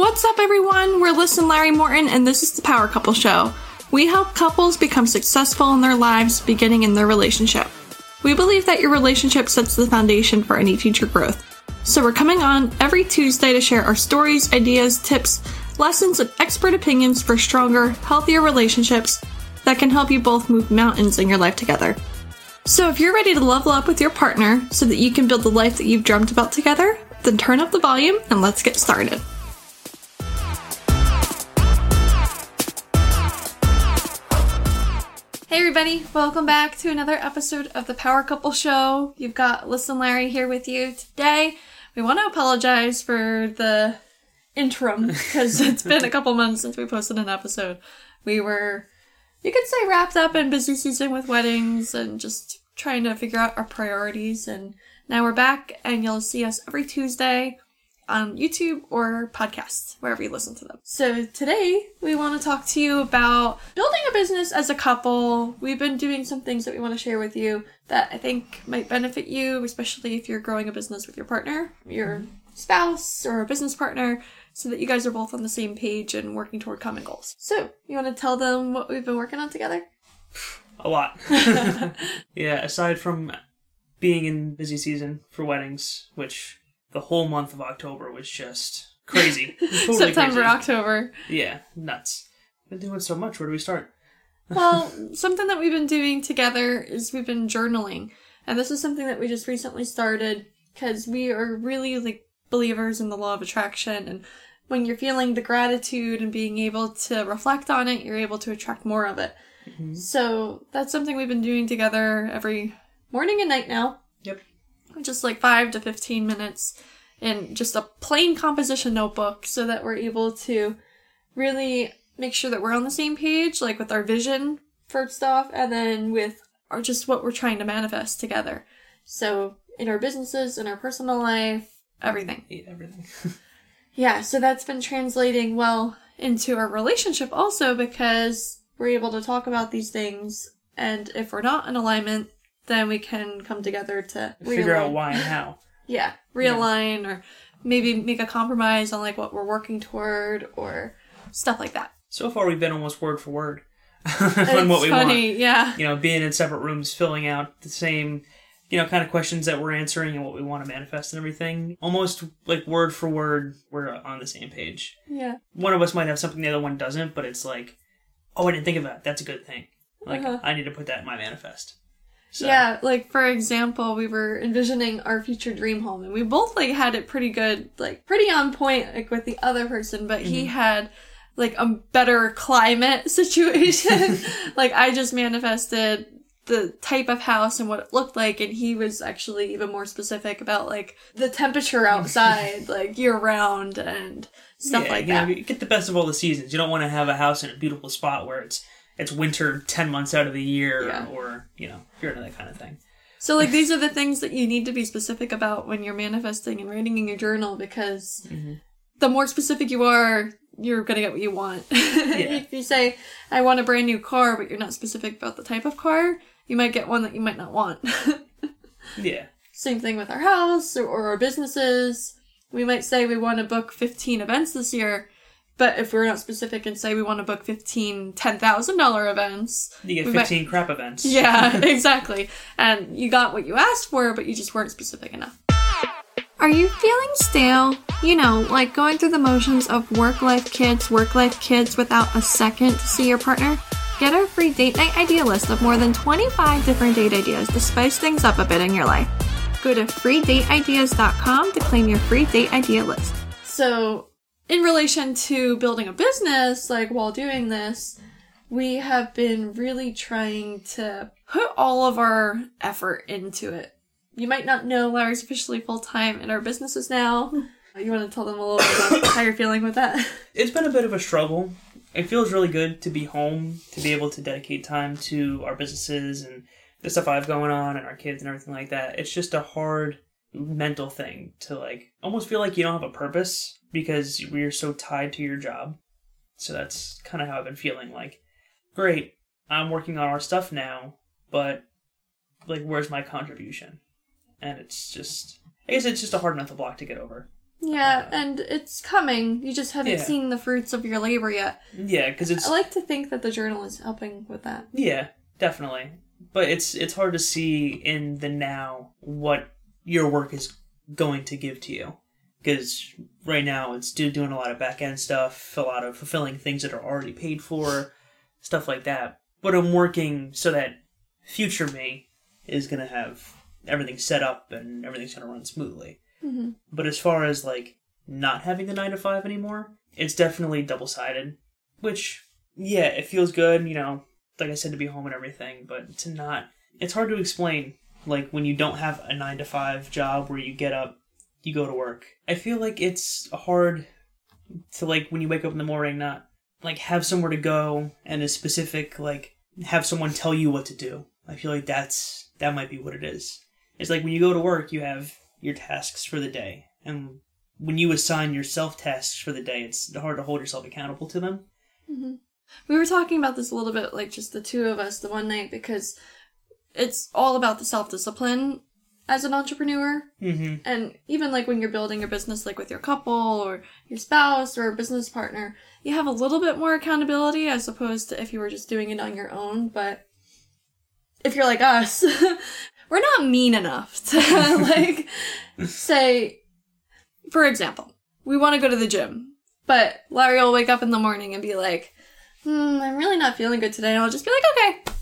What's up, everyone? We're Lyss and Larry Morton, and this is the Power Couple Show. We help couples become successful in their lives, beginning in their relationship. We believe that your relationship sets the foundation for any future growth. So we're coming on every Tuesday to share our stories, ideas, tips, lessons, and expert opinions for stronger, healthier relationships that can help you both move mountains in your life together. So if you're ready to level up with your partner so that you can build the life that you've dreamt about together, then turn up the volume and let's get started. Hey everybody, welcome back to another episode of the Power Couple Show. You've got Lyss and Larry here with you today. We want to apologize for the interim because it's been a couple months since we posted an episode. We were, you could say, wrapped up in busy season with weddings and just trying to figure out our priorities. And now we're back, and you'll see us every Tuesday on YouTube or podcasts, wherever you listen to them. So today we want to talk to you about building a business as a couple. We've been doing some things that we want to share with you that I think might benefit you, especially if you're growing a business with your partner, your spouse, or a business partner, so that you guys are both on the same page and working toward common goals. So, you want to tell them what we've been working on together? A lot. yeah, aside from being in busy season for weddings, which the whole month of October was just crazy. Totally September, crazy. October. Yeah, nuts. Been doing so much. Where do we start? Well, something that we've been doing together is we've been journaling. And this is something that we just recently started because we are really like believers in the law of attraction. And when you're feeling the gratitude and being able to reflect on it, you're able to attract more of it. Mm-hmm. So that's something we've been doing together every morning and night now. Yep. Just like five to 15 minutes in just a plain composition notebook so that we're able to really make sure that we're on the same page, like with our vision for stuff, and then with our just what we're trying to manifest together. So in our businesses, in our personal life, everything. Eat everything. Yeah, so that's been translating well into our relationship also because we're able to talk about these things, and if we're not in alignment, then we can come together to Figure out why and how. Yeah, realign or maybe make a compromise on like what we're working toward or stuff like that. So far, we've been almost word for word on what we funny, want. yeah. You know, being in separate rooms, filling out the same, you know, kind of questions that we're answering and what we want to manifest and everything. Almost like word for word, we're on the same page. Yeah. one of us might have something the other one doesn't, but it's like, oh, I didn't think of that. That's a good thing. Like, Uh-huh. I need to put that in my manifest. So, Yeah, like for example, we were envisioning our future dream home and we both like had it pretty good, like pretty on point like with the other person, but he mm-hmm. had like a better climate situation. like I just manifested the type of house and what it looked like and he was actually even more specific about like the temperature outside like year round and stuff yeah, like you that. know, you get the best of all the seasons. You don't want to have a house in a beautiful spot where it's it's winter ten months out of the year, Yeah. or you know, you're into that kind of thing. So like these are the things that you need to be specific about when you're manifesting and writing in your journal because mm-hmm. the more specific you are, you're gonna get what you want. if you say, I want a brand new car, but you're not specific about the type of car, you might get one that you might not want. Yeah, Same thing with our house or, or our businesses. We might say we want to book 15 events this year, but if we're not specific and say we want to book 15 $10,000 events, you get we might- fifteen crap events. yeah, exactly. And you got what you asked for, but you just weren't specific enough. Are you feeling stale? You know, like going through the motions of work life kids, work life kids without a second to see your partner? Get our free date night idea list of more than 25 different date ideas to spice things up a bit in your life. Go to freedateideas.com to claim your free date idea list. So, in relation to building a business, like while doing this, we have been really trying to put all of our effort into it. You might not know Larry's officially full time in our businesses now. You want to tell them a little bit about how you're feeling with that? It's been a bit of a struggle. It feels really good to be home, to be able to dedicate time to our businesses and the stuff I have going on and our kids and everything like that. It's just a hard mental thing to like almost feel like you don't have a purpose because we're so tied to your job. So that's kind of how I've been feeling like, great, I'm working on our stuff now, but like, where's my contribution? And it's just, I guess it's just a hard mental block to get over. Yeah, Uh, and it's coming. You just haven't Yeah. seen the fruits of your labor yet. Yeah, because it's I like to think that the journal is helping with that. Yeah, definitely. But it's it's hard to see in the now what your work is going to give to you because right now it's do, doing a lot of back end stuff, a lot of fulfilling things that are already paid for, stuff like that. But I'm working so that future me is gonna have everything set up and everything's gonna run smoothly. hmm But as far as like not having the nine to five anymore, it's definitely double sided. Which, yeah, it feels good, you know, like I said, to be home and everything, but to not. It's hard to explain, like, when you don't have a nine to five job where you get up, you go to work. I feel like it's hard to, like, when you wake up in the morning, not, like, have somewhere to go and a specific, like, have someone tell you what to do. I feel like that's, that might be what it is. It's like when you go to work, you have your tasks for the day. And when you assign yourself tasks for the day, it's hard to hold yourself accountable to them. hmm We were talking about this a little bit, like just the two of us, the one night, because it's all about the self discipline as an entrepreneur. Mm-hmm. And even like when you're building your business, like with your couple or your spouse or a business partner, you have a little bit more accountability as opposed to if you were just doing it on your own. But if you're like us, we're not mean enough to like say, for example, we want to go to the gym, but Larry will wake up in the morning and be like, hmm, I'm really not feeling good today. And I'll just be like, okay.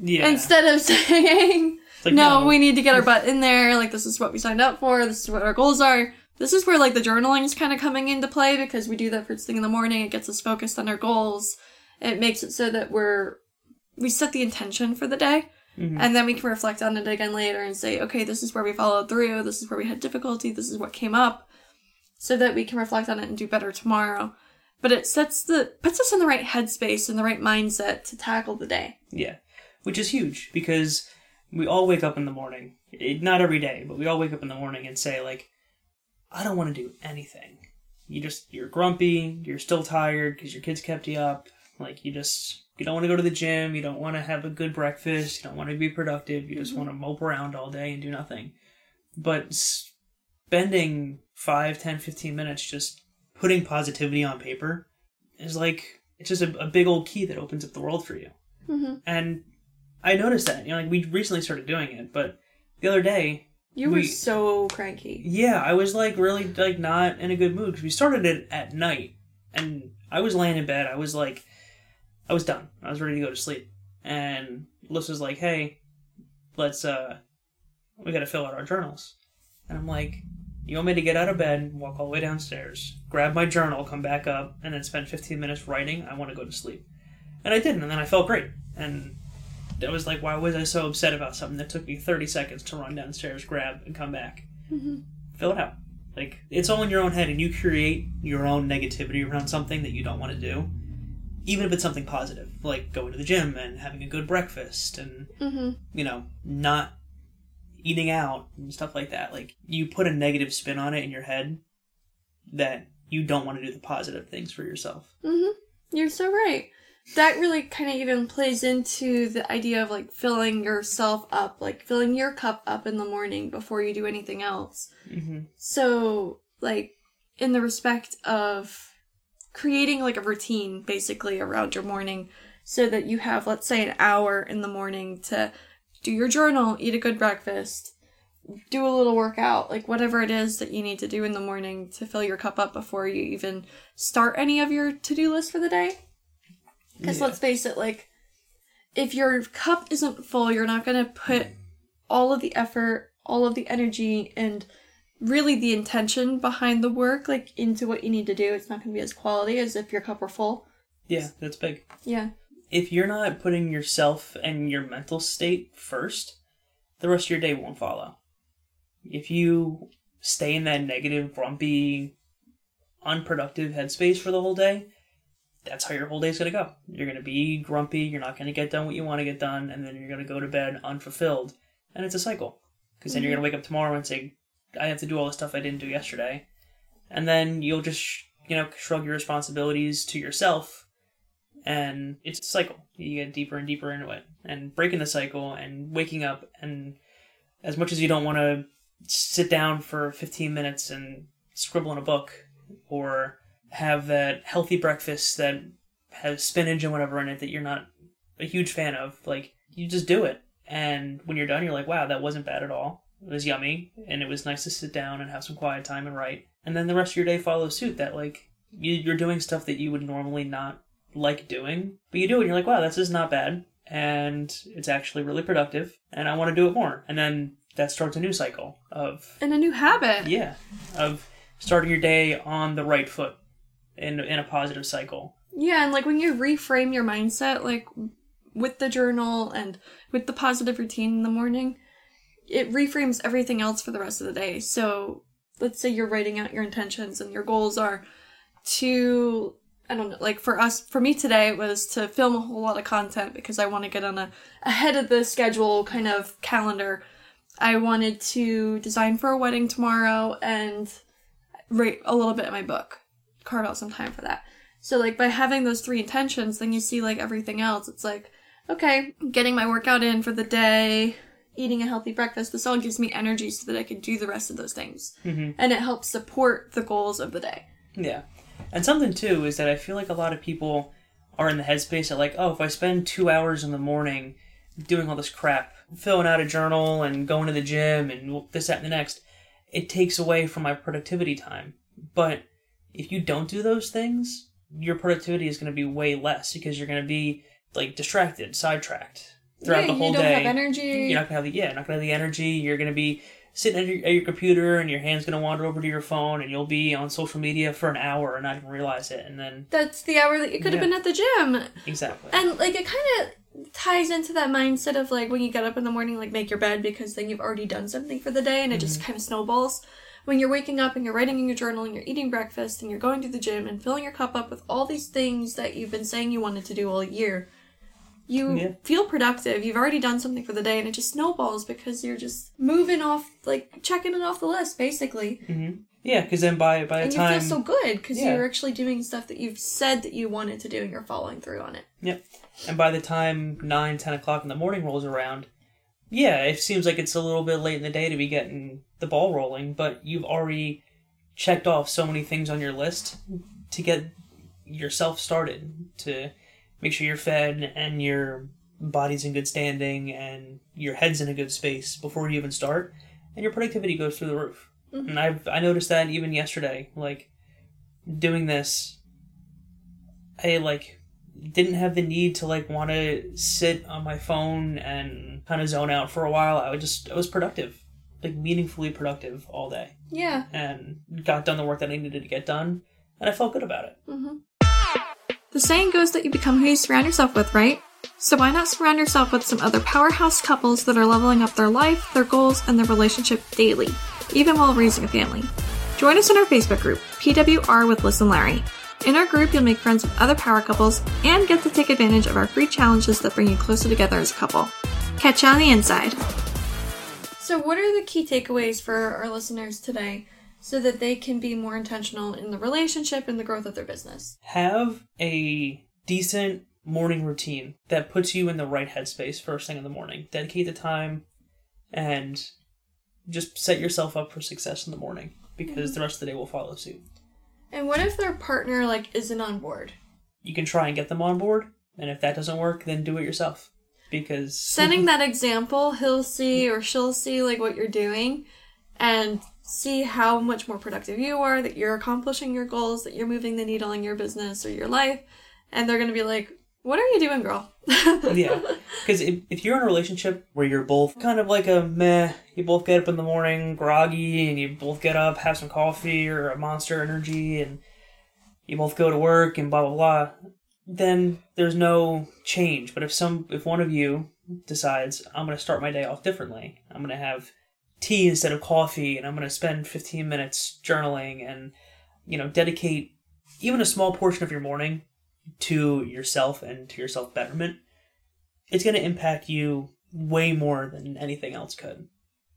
Yeah. Instead of saying, like, no, we need to get our butt in there. Like, this is what we signed up for. This is what our goals are. This is where, like, the journaling is kind of coming into play because we do that first thing in the morning. It gets us focused on our goals. It makes it so that we're, we set the intention for the day. Mhm. And then we can reflect on it again later and say, okay, this is where we followed through. This is where we had difficulty. This is what came up. So that we can reflect on it and do better tomorrow. But it sets the, puts us in the right headspace and the right mindset to tackle the day. Yeah. Which is huge because we all wake up in the morning. It, not every day, but we all wake up in the morning and say, like, I don't want to do anything. You just, you're grumpy, you're still tired because your kids kept you up. Like, you just, you don't want to go to the gym, you don't want to have a good breakfast, you don't want to be productive, you just want to mope around all day and do nothing. But spending 5, 10, 15 minutes just putting positivity on paper is like, it's just a, a big old key that opens up the world for you. Mm-hmm. And I noticed that, you know, like we recently started doing it, but the other day, You were We- so cranky. yeah, I was like really like not in a good mood because we started it at night, and I was laying in bed. I was like, I was done. I was ready to go to sleep, and Lyss was like, "Hey, let's uh, we got to fill out our journals," and I'm like. You want me to get out of bed, walk all the way downstairs, grab my journal, come back up, and then spend 15 minutes writing? I want to go to sleep. And I didn't, and then I felt great. And I was like, why was I so upset about something that took me 30 seconds to run downstairs, grab, and come back? Mm-hmm. Fill it out. Like, it's all in your own head, and you create your own negativity around something that you don't want to do. Even if it's something positive, like going to the gym and having a good breakfast and, Mm-hmm. you know, not eating out and stuff like that. Like, you put a negative spin on it in your head that you don't want to do the positive things for yourself. Mm-hmm. You're so right. That really kind of even plays into the idea of like filling yourself up, like filling your cup up in the morning before you do anything else. Mm-hmm. So, like, in the respect of creating like a routine basically around your morning so that you have, let's say, an hour in the morning to do your journal, eat a good breakfast, do a little workout, like whatever it is that you need to do in the morning to fill your cup up before you even start any of your to do list for the day. Because Yeah. let's face it, like, if your cup isn't full, you're not going to put all of the effort, all of the energy, and really the intention behind the work, like, into what you need to do. It's not going to be as quality as if your cup were full. Yeah, that's big. Yeah. if you're not putting yourself and your mental state first, the rest of your day won't follow. If you stay in that negative, grumpy, unproductive headspace for the whole day, that's how your whole day's gonna go. You're gonna be grumpy, you're not gonna get done what you want to get done, and then you're gonna go to bed unfulfilled. And it's a cycle. Because then you're gonna mm-hmm. wake up tomorrow and say, I have to do all the stuff I didn't do yesterday. And then you'll just, you know, shrug your responsibilities to yourself and it's a cycle. You get deeper and deeper into it, and breaking the cycle and waking up. And as much as you don't want to sit down for 15 minutes and scribble in a book or have that healthy breakfast that has spinach and whatever in it that you're not a huge fan of. Like, you just do it. And when you're done, you're like, wow, that wasn't bad at all. It was yummy, and it was nice to sit down and have some quiet time and write. And then the rest of your day follows suit. That like you, you're doing stuff that you would normally not like doing, but you do it. and You're like, wow, this is not bad, and it's actually really productive, and I want to do it more. And then that starts a new cycle of And a new habit. yeah, of starting your day on the right foot in in a positive cycle. Yeah, and like when you reframe your mindset, like with the journal and with the positive routine in the morning, it reframes everything else for the rest of the day. So let's say you're writing out your intentions and your goals are to I don't know, like for us, for me today, it was to film a whole lot of content because I want to get on a ahead of the schedule kind of calendar. I wanted to design for a wedding tomorrow and write a little bit in my book, carve out some time for that. So like by having those three intentions, then you see like everything else. It's like, okay, getting my workout in for the day, eating a healthy breakfast. This all gives me energy so that I can do the rest of those things, Mm-hmm. and it helps support the goals of the day. Yeah. And something too is that I feel like a lot of people are in the headspace that like, oh, if I spend two hours in the morning doing all this crap, filling out a journal and going to the gym and this, that, and the next, it takes away from my productivity time. But if you don't do those things, your productivity is going to be way less because you're going to be like distracted, sidetracked throughout yeah, the whole day. you don't day. have energy. You're not gonna have the yeah, not gonna have the energy. You're gonna be sitting at your, at your computer, and your hand's gonna wander over to your phone, and you'll be on social media for an hour and not even realize it. And then That's the hour that you could have been at the gym. exactly, And like it kind of ties into that mindset of like when you get up in the morning, like make your bed because then you've already done something for the day and it just mm-hmm. kind of snowballs. When you're waking up and you're writing in your journal and you're eating breakfast and you're going to the gym and filling your cup up with all these things that you've been saying you wanted to do all year, you Yeah. feel productive. You've already done something for the day and it just snowballs because you're just moving off, like checking it off the list basically. Mm-hmm. yeah, because then by by the And you feel so good because Yeah. you're actually doing stuff that you've said that you wanted to do and you're following through on it. Yep. And by the time nine, ten o'clock in the morning rolls around, yeah, it seems like it's a little bit late in the day to be getting the ball rolling, but you've already checked off so many things on your list to get yourself started, to make sure you're fed and your body's in good standing and your head's in a good space before you even start, and your productivity goes through the roof. Mm-hmm. And I've I noticed that even yesterday, like doing this, I like didn't have the need to like want to sit on my phone and kind of zone out for a while. I would just I was productive, like meaningfully productive all day, Yeah. and got done the work that I needed to get done, and I felt good about it. Mm-hmm. The saying goes that you become who you surround yourself with, right? So why not surround yourself with some other powerhouse couples that are leveling up their life, their goals, and their relationship daily, even while raising a family? Join us in our Facebook group, PWR with Lyss and Larry. In our group, you'll make friends with other power couples and get to take advantage of our free challenges that bring you closer together as a couple. Catch you on the inside. So, what are the key takeaways for our listeners today so that they can be more intentional in the relationship and the growth of their business? Have a decent morning routine that puts you in the right headspace first thing in the morning. Dedicate the time and just set yourself up for success in the morning because mm-hmm. the rest of the day will follow suit. And what if their partner like isn't on board? You can try and get them on board, and if that doesn't work, then do it yourself. Because Setting that example, he'll see or she'll see like what you're doing and see how much more productive you are, that you're accomplishing your goals, that you're moving the needle in your business or your life, and they're going to be like, "What are you doing, girl?" yeah, because if, if you're in a relationship where you're both kind of like a meh, you both get up in the morning groggy, and you both get up, have some coffee or a Monster Energy, and you both go to work and blah blah blah, then there's no change. But if some, if one of you decides I'm going to start my day off differently, I'm going to have tea instead of coffee, and I'm going to spend 15 minutes journaling, and you know, dedicate even a small portion of your morning to yourself and to your self betterment, it's going to impact you way more than anything else could.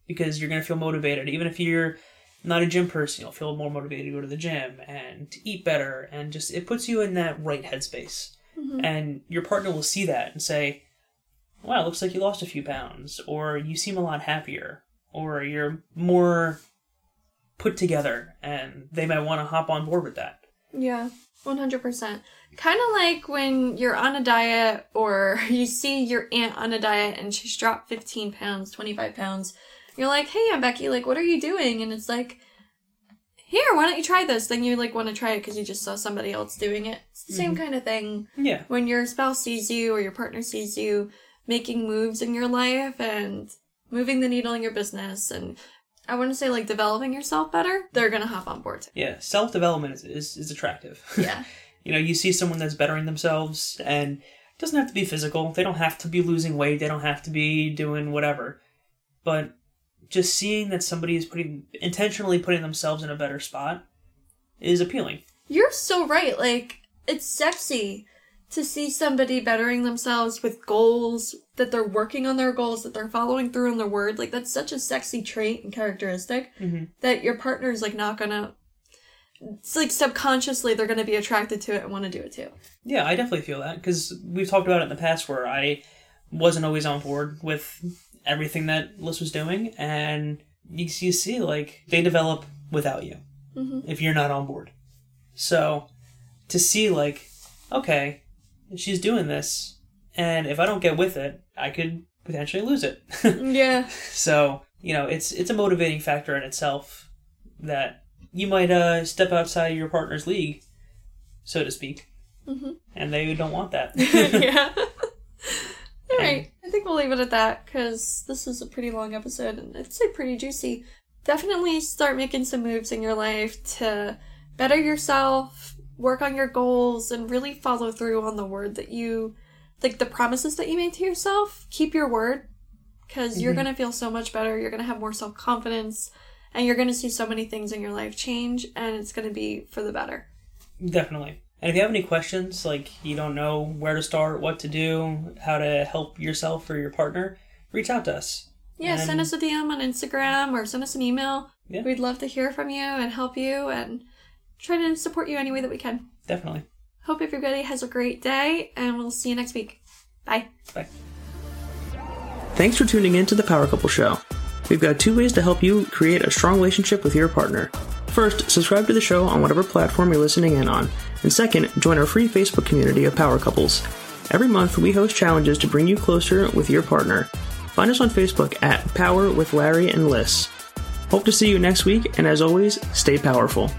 Because you're going to feel motivated. Even if you're not a gym person, you'll feel more motivated to go to the gym and to eat better. And just, it puts you in that right headspace. Mm-hmm. And your partner will see that and say, wow, it looks like you lost a few pounds. Or you seem a lot happier. Or you're more put together and they might want to hop on board with that. Yeah, 100%. Kind of like when you're on a diet or you see your aunt on a diet and she's dropped 15 pounds, 25 pounds. You're like, hey, I'm Becky, like, what are you doing? And it's like, here, why don't you try this? Then you like want to try it because you just saw somebody else doing it. It's the same mm-hmm. kind of thing Yeah. when your spouse sees you or your partner sees you making moves in your life and moving the needle in your business and I want to say like developing yourself better, they're gonna hop on board. Yeah. Self development is, is, is attractive. Yeah. you know, you see someone that's bettering themselves and it doesn't have to be physical. They don't have to be losing weight. They don't have to be doing whatever. But just seeing that somebody is putting intentionally putting themselves in a better spot is appealing. You're so right. Like, it's sexy to see somebody bettering themselves with goals, that they're working on their goals, that they're following through on their word. Like, that's such a sexy trait and characteristic Mm-hmm. that your partner is like not gonna. It's like subconsciously they're gonna be attracted to it and want to do it too. Yeah, I definitely feel that because we've talked about it in the past where I wasn't always on board with everything that Lyss was doing, and you, you see like they develop without you Mhm. if you're not on board. So to see like, okay, she's doing this, and if I don't get with it, I could potentially lose it. Yeah. so you know, it's it's a motivating factor in itself that you might uh, step outside your partner's league, so to speak, Mhm. and they don't want that. yeah. All right. I think we'll leave it at that because this is a pretty long episode and it's like pretty juicy. Definitely start making some moves in your life to better yourself, work on your goals, and really follow through on the word that you, like the promises that you made to yourself. Keep your word because you're Mhm. going to feel so much better. You're going to have more self confidence and you're going to see so many things in your life change and it's going to be for the better. Definitely. And if you have any questions, like you don't know where to start, what to do, how to help yourself or your partner, reach out to us. Yeah, send us a DM on Instagram or send us an email. Yeah. We'd love to hear from you and help you and try to support you any way that we can. Definitely. Hope everybody has a great day and we'll see you next week. Bye. Bye. Thanks for tuning in to the Power Couple Show. We've got two ways to help you create a strong relationship with your partner. First, subscribe to the show on whatever platform you're listening in on. And second, join our free Facebook community of power couples. Every month, we host challenges to bring you closer with your partner. Find us on Facebook at Power with Larry and Lyss. Hope to see you next week, and as always, stay powerful.